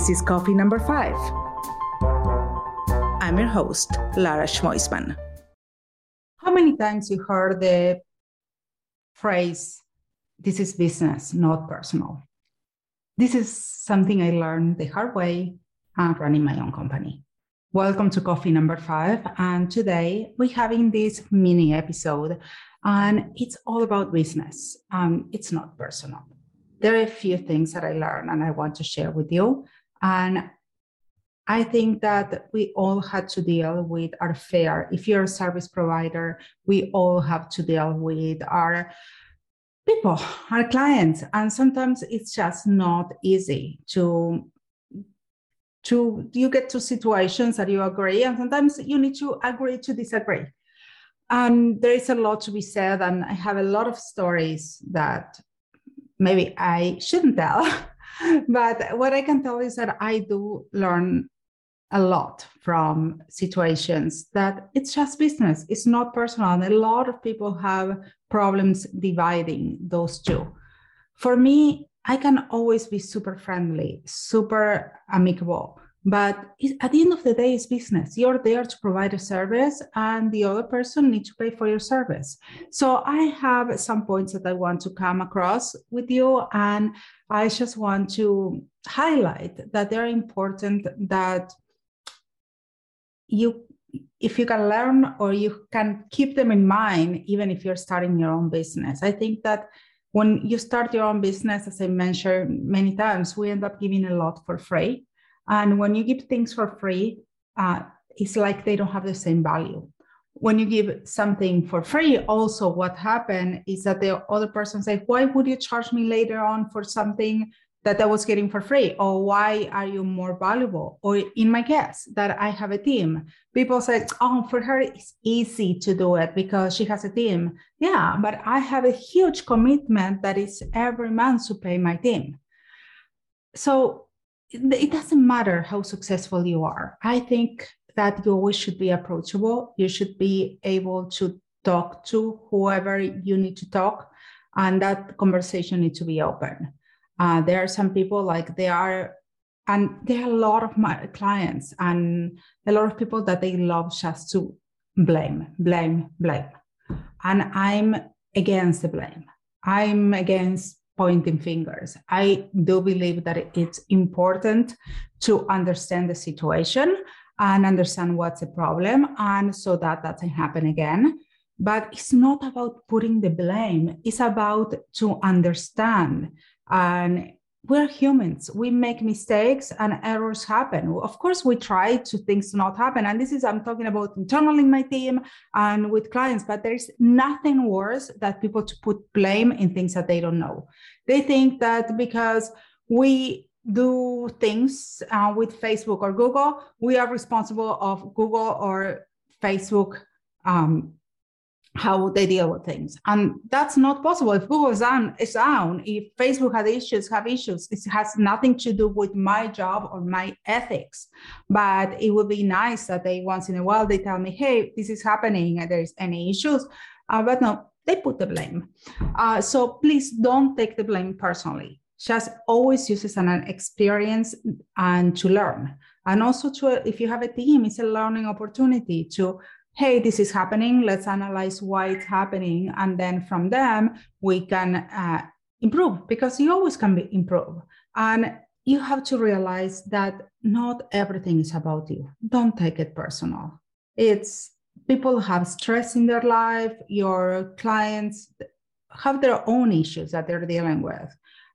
This is coffee number five. I'm your host, Lara Schmoisman. How many times you heard the phrase, this is business, not personal? This is something I learned the hard way and running my own company. Welcome to coffee number five. And today we're having this mini episode, and it's all about business. Um, it's not personal. There are a few things that I learned and I want to share with you. And I think that we all had to deal with our fair. If you're a service provider, we all have to deal with our people, our clients. And sometimes it's just not easy to to you get to situations that you agree and sometimes you need to agree to disagree and there is a lot to be said and i have a lot of stories that maybe i shouldn't tell but what I can tell is that I do learn a lot from situations that it's just business, it's not personal. And a lot of people have problems dividing those two. For me, I can always be super friendly, super amicable, but at the end of the day it's business. You're there to provide a service and the other person needs to pay for your service. So i have some points that i want to come across with you and i just want to highlight that they're important that you if you can learn or you can keep them in mind even if you're starting your own business. I think that when you start your own business as i mentioned many times we end up giving a lot for free and when you give things for free, uh, it's like they don't have the same value. When you give something for free, also what happened is that the other person say, "Why would you charge me later on for something that I was getting for free? Or why are you more valuable?" Or in my case, that I have a team, people say, "Oh, for her it's easy to do it because she has a team." Yeah, but I have a huge commitment that is every month to pay my team. So it doesn't matter how successful you are. I think that you always should be approachable. You should be able to talk to whoever you need to talk, and that conversation needs to be open. Uh, there are some people like they are, and there are a lot of my clients and a lot of people that they love just to blame, blame, blame. And I'm against the blame. I'm against pointing fingers. I do believe that it's important to understand the situation and understand what's the problem, and so that doesn't happen again. But it's not about putting the blame, it's about to understand and we're humans. We make mistakes and errors happen. Of course we try to things not happen. And this is i'm talking about internally in my team and with clients but there's nothing worse that people to put blame in things that they don't know. They think that because we do things uh, with facebook or google we are responsible of google or facebook um, how would they deal with things. And that's not possible. If Google is down, is down, if Facebook has issues, have issues, it has nothing to do with my job or my ethics. But it would be nice that they once in a while they tell me, hey, this is happening and there's any issues. Uh, but no, they put the blame. Uh, so please don't take the blame personally. Just always use it as an experience and to learn. And also to if you have a team, it's a learning opportunity to hey, this is happening. Let's analyze why it's happening. And then from them, we can uh, improve because you always can be improve. And you have to realize that not everything is about you. Don't take it personal. It's people have stress in their life, your clients have their own issues that they're dealing with.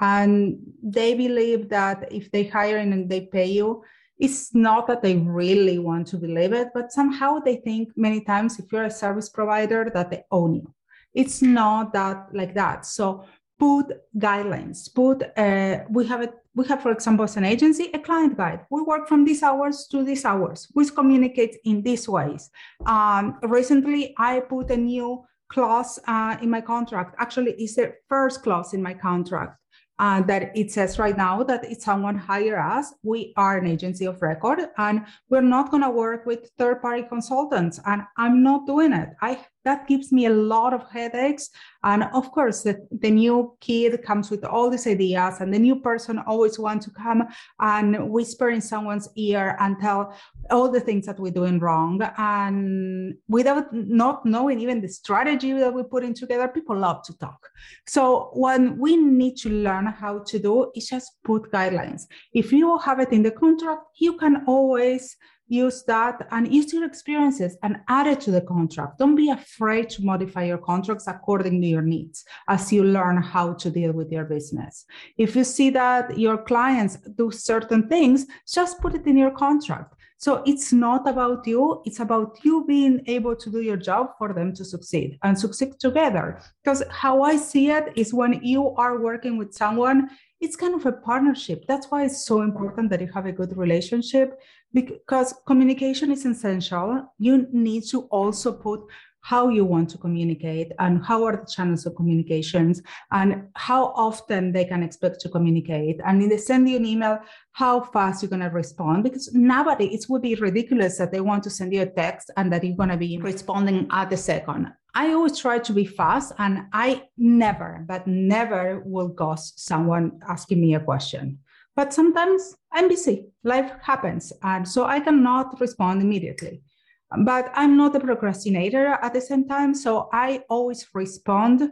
And they believe that if they hire and they pay you, it's not that they really want to believe it, but somehow they think many times if you're a service provider that they own you. It's not that like that. So put guidelines. Put uh, we have a we have for example as an agency a client guide. We work from these hours to these hours. We communicate in these ways. Um, recently, I put a new clause uh, in my contract. Actually, it's the first clause in my contract uh, that it says right now that if someone hire us, we are an agency of record and we're not going to work with third party consultants. And I'm not doing it. I that gives me a lot of headaches. And of course, the, the new kid comes with all these ideas, and the new person always wants to come and whisper in someone's ear and tell all the things that we're doing wrong. And without not knowing even the strategy that we're putting together, people love to talk. So, what we need to learn how to do is just put guidelines. If you have it in the contract, you can always use that and use your experiences and add it to the contract. Don't be afraid to modify your contracts according to your needs as you learn how to deal with your business. If you see that your clients do certain things, just put it in your contract. So it's not about you, it's about you being able to do your job for them to succeed and succeed together. Because how I see it is when you are working with someone, it's kind of a partnership. That's why it's so important that you have a good relationship because communication is essential. You need to also put how you want to communicate and how are the channels of communications and how often they can expect to communicate. And in they send you an email, how fast you're going to respond because nobody, it would be ridiculous that they want to send you a text and that you're going to be responding at the second. I always try to be fast and I never, but never will ghost someone asking me a question. But sometimes I'm busy, life happens. And so I cannot respond immediately. But I'm not a procrastinator at the same time. So I always respond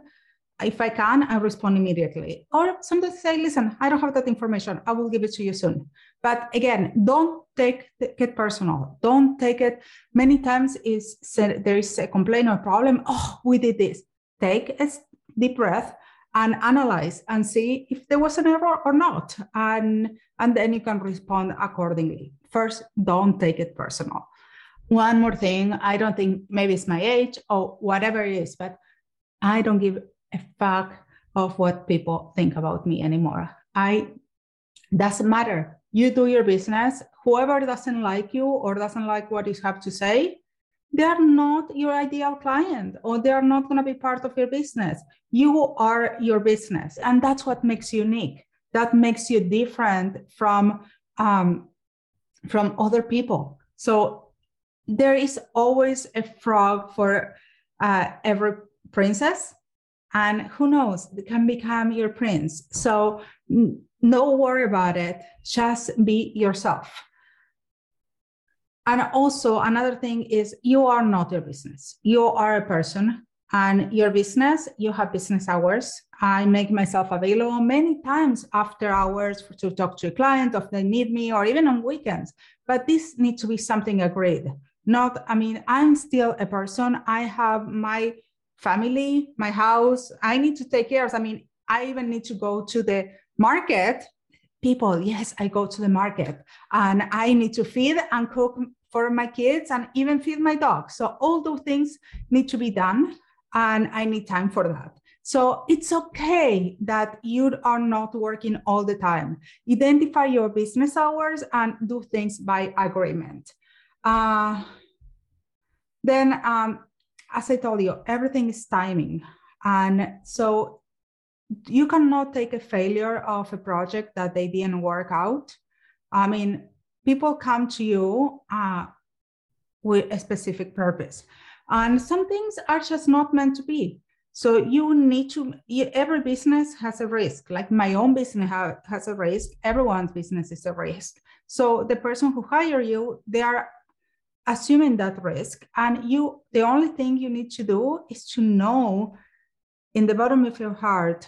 if I can, I respond immediately. Or sometimes say, listen, I don't have that information. I will give it to you soon. But again, don't take it personal. Don't take it. Many times is there is a complaint or problem. Oh, we did this. Take a deep breath and analyze and see if there was an error or not. And, and then you can respond accordingly. First, don't take it personal. One more thing, I don't think maybe it's my age or whatever it is, but I don't give a fuck of what people think about me anymore. I doesn't matter. You do your business. Whoever doesn't like you or doesn't like what you have to say, they are not your ideal client or they are not going to be part of your business. You are your business. And that's what makes you unique. That makes you different from um, from other people. So there is always a frog for uh, every princess and who knows they can become your prince so no worry about it just be yourself and also another thing is you are not your business you are a person and your business you have business hours i make myself available many times after hours to talk to a client if they need me or even on weekends but this needs to be something agreed not i mean i'm still a person i have my family, my house. I need to take care of. I mean, I even need to go to the market. People, yes, I go to the market and I need to feed and cook for my kids and even feed my dog. So all those things need to be done and I need time for that. So it's okay that you are not working all the time. Identify your business hours and do things by agreement. Uh, then um, as I told you, everything is timing. And so you cannot take a failure of a project that they didn't work out. I mean, people come to you uh, with a specific purpose, and some things are just not meant to be. So you need to, every business has a risk. Like my own business has a risk. Everyone's business is a risk. So the person who hire you, they are assuming that risk and you the only thing you need to do is to know in the bottom of your heart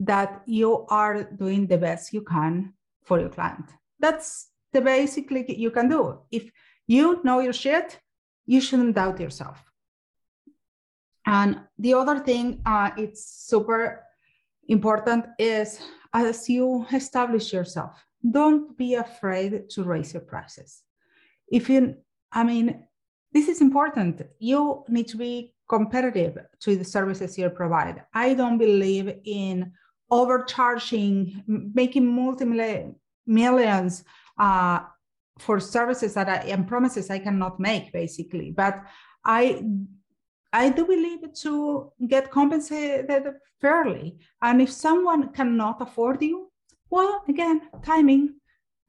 that you are doing the best you can for your client. That's the basically you can do. If you know your shit you shouldn't doubt yourself. And the other thing uh, it's super important is as you establish yourself don't be afraid to raise your prices. If you I mean, this is important. You need to be competitive to the services you provide. I don't believe in overcharging, making multi millions uh, for services that I and promises I cannot make, basically. But I I do believe to get compensated fairly. And if someone cannot afford you, well, again, timing.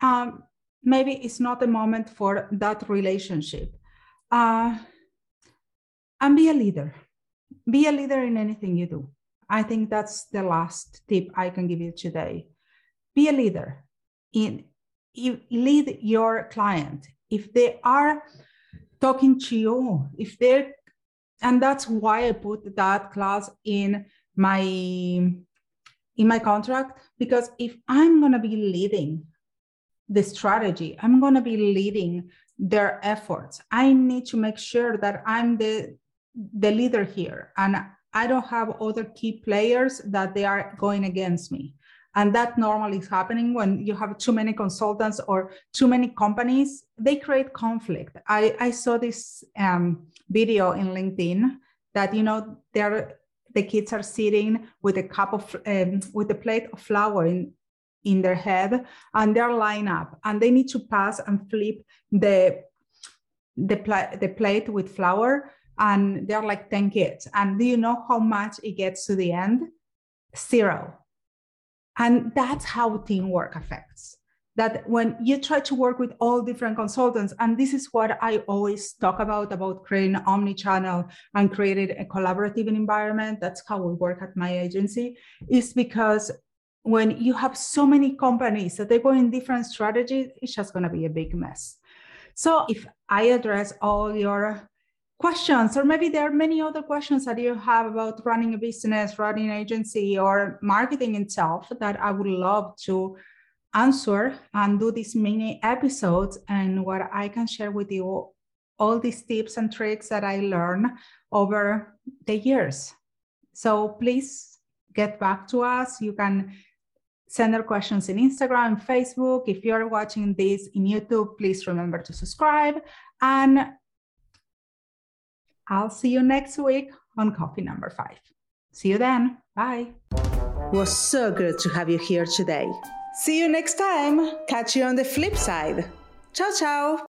Um, maybe it's not the moment for that relationship. Uh, and be a leader. be a leader in anything you do. I think that's the last tip I can give you today. Be a leader in you lead your client. If they are talking to you, if they're and that's why I put that clause in my in my contract because if I'm going to be leading the strategy, I'm going to be leading their efforts. I need to make sure that I'm the the leader here and I don't have other key players that they are going against me. And that normally is happening when you have too many consultants or too many companies, they create conflict. I, I saw this um, video in LinkedIn that, you know, they're, the kids are sitting with a cup of, um, with a plate of flour in, in their head and they're lined up and they need to pass and flip the, the, pl- the plate with flour and they're like 10 kids. And do you know how much it gets to the end? Zero. And that's how teamwork affects. That when you try to work with all different consultants, and this is what I always talk about about creating omni-channel and creating a collaborative environment. That's how we work at my agency, is because when you have so many companies that they go in different strategies, it's just going to be a big mess. So if I address all your questions, or maybe there are many other questions that you have about running a business, running an agency, or marketing itself that I would love to answer and do these mini episodes and what I can share with you all these tips and tricks that I learned over the years. So please get back to us. You can send our questions in Instagram, Facebook. If you're watching this in YouTube, please remember to subscribe and I'll see you next week on coffee number five. See you then. Bye. It was so good to have you here today. See you next time. Catch you on the flip side. Ciao, ciao.